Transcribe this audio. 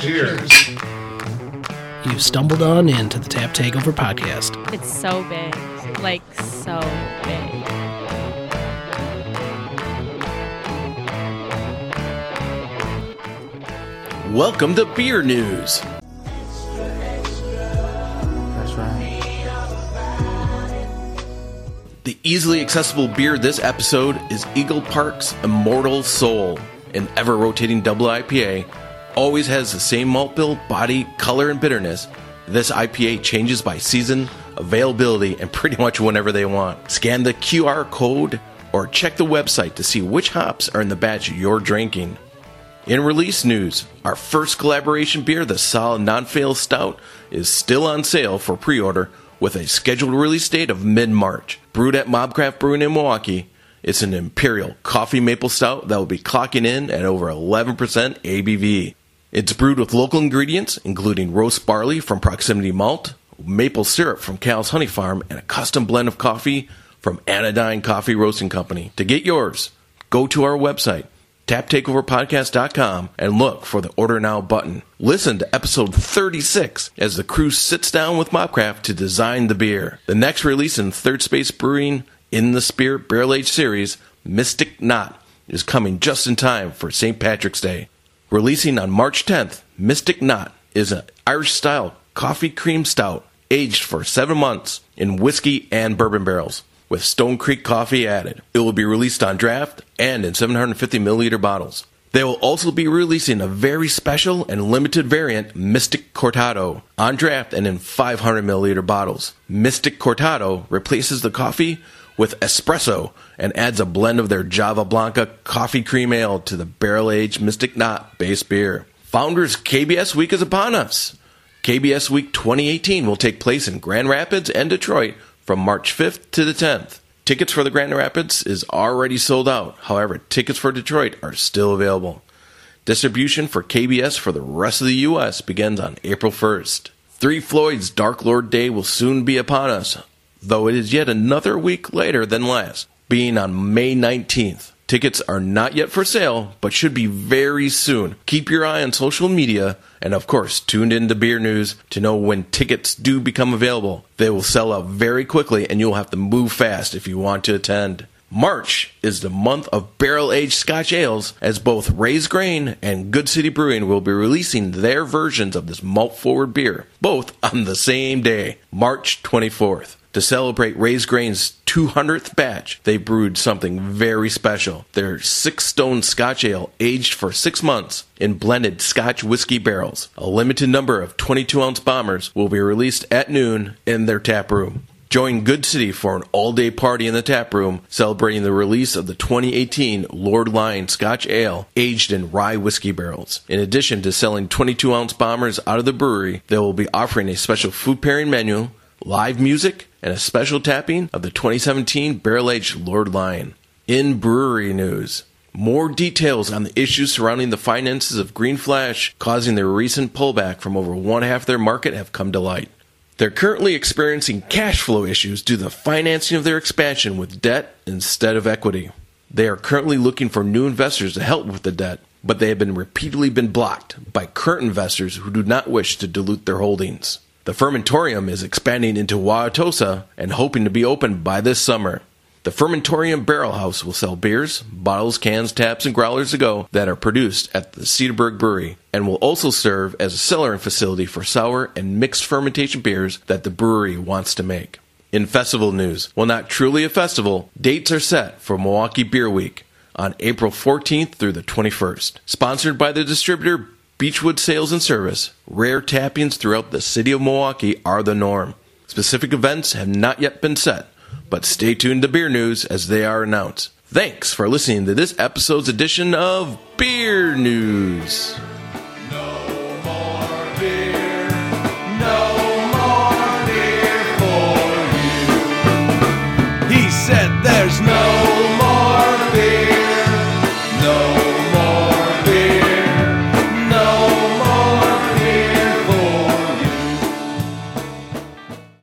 Cheers. You stumbled on into the Tap Takeover podcast. It's so big. Like, so big. Welcome to Beer News. That's right. The easily accessible beer this episode is Eagle Park's Immortal Soul, an ever rotating double IPA. Always has the same malt bill, body, color, and bitterness. This IPA changes by season, availability, and pretty much whenever they want. Scan the QR code or check the website to see which hops are in the batch you're drinking. In release news, our first collaboration beer, the Solid Non-Fail Stout, is still on sale for pre-order with a scheduled release date of mid-March. Brewed at Mobcraft Brewing in Milwaukee, it's an imperial coffee maple stout that will be clocking in at over 11% ABV. It's brewed with local ingredients, including roast barley from Proximity Malt, maple syrup from Cal's Honey Farm, and a custom blend of coffee from Anodyne Coffee Roasting Company. To get yours, go to our website, taptakeoverpodcast.com, and look for the Order Now button. Listen to episode 36 as the crew sits down with Mobcraft to design the beer. The next release in Third Space Brewing in the Spirit Barrel Age series, Mystic Knot, is coming just in time for St. Patrick's Day. Releasing on March 10th, Mystic Knot is an Irish style coffee cream stout aged for seven months in whiskey and bourbon barrels with Stone Creek coffee added. It will be released on draft and in 750 milliliter bottles. They will also be releasing a very special and limited variant, Mystic Cortado, on draft and in 500 milliliter bottles. Mystic Cortado replaces the coffee with espresso and adds a blend of their Java Blanca coffee cream ale to the barrel aged Mystic Knot base beer. Founders KBS Week is upon us. KBS Week 2018 will take place in Grand Rapids and Detroit from March 5th to the 10th. Tickets for the Grand Rapids is already sold out. However, tickets for Detroit are still available. Distribution for KBS for the rest of the U.S. begins on April 1st. Three Floyd's Dark Lord Day will soon be upon us, though it is yet another week later than last, being on May 19th. Tickets are not yet for sale, but should be very soon. Keep your eye on social media and, of course, tuned into Beer News to know when tickets do become available. They will sell out very quickly and you'll have to move fast if you want to attend. March is the month of barrel aged Scotch ales, as both Raised Grain and Good City Brewing will be releasing their versions of this malt forward beer, both on the same day, March 24th. To celebrate Raised Grain's 200th batch, they brewed something very special. Their Six Stone Scotch Ale, aged for six months in blended Scotch whiskey barrels. A limited number of 22 ounce bombers will be released at noon in their tap room. Join Good City for an all day party in the tap room celebrating the release of the 2018 Lord Lyon Scotch Ale aged in rye whiskey barrels. In addition to selling 22 ounce bombers out of the brewery, they will be offering a special food pairing menu, live music, and a special tapping of the 2017 Barrel Aged Lord Lyon. In brewery news, more details on the issues surrounding the finances of Green Flash causing their recent pullback from over one half their market have come to light. They're currently experiencing cash flow issues due to the financing of their expansion with debt instead of equity. They are currently looking for new investors to help with the debt, but they have been repeatedly been blocked by current investors who do not wish to dilute their holdings. The fermentorium is expanding into Wauwatosa and hoping to be open by this summer. The Fermentorium Barrel House will sell beers, bottles, cans, taps, and growlers to go that are produced at the Cedarburg Brewery and will also serve as a cellaring facility for sour and mixed fermentation beers that the brewery wants to make. In festival news, while not truly a festival, dates are set for Milwaukee Beer Week on April 14th through the 21st. Sponsored by the distributor Beechwood Sales and Service, rare tappings throughout the city of Milwaukee are the norm. Specific events have not yet been set, but stay tuned to Beer News as they are announced. Thanks for listening to this episode's edition of Beer News.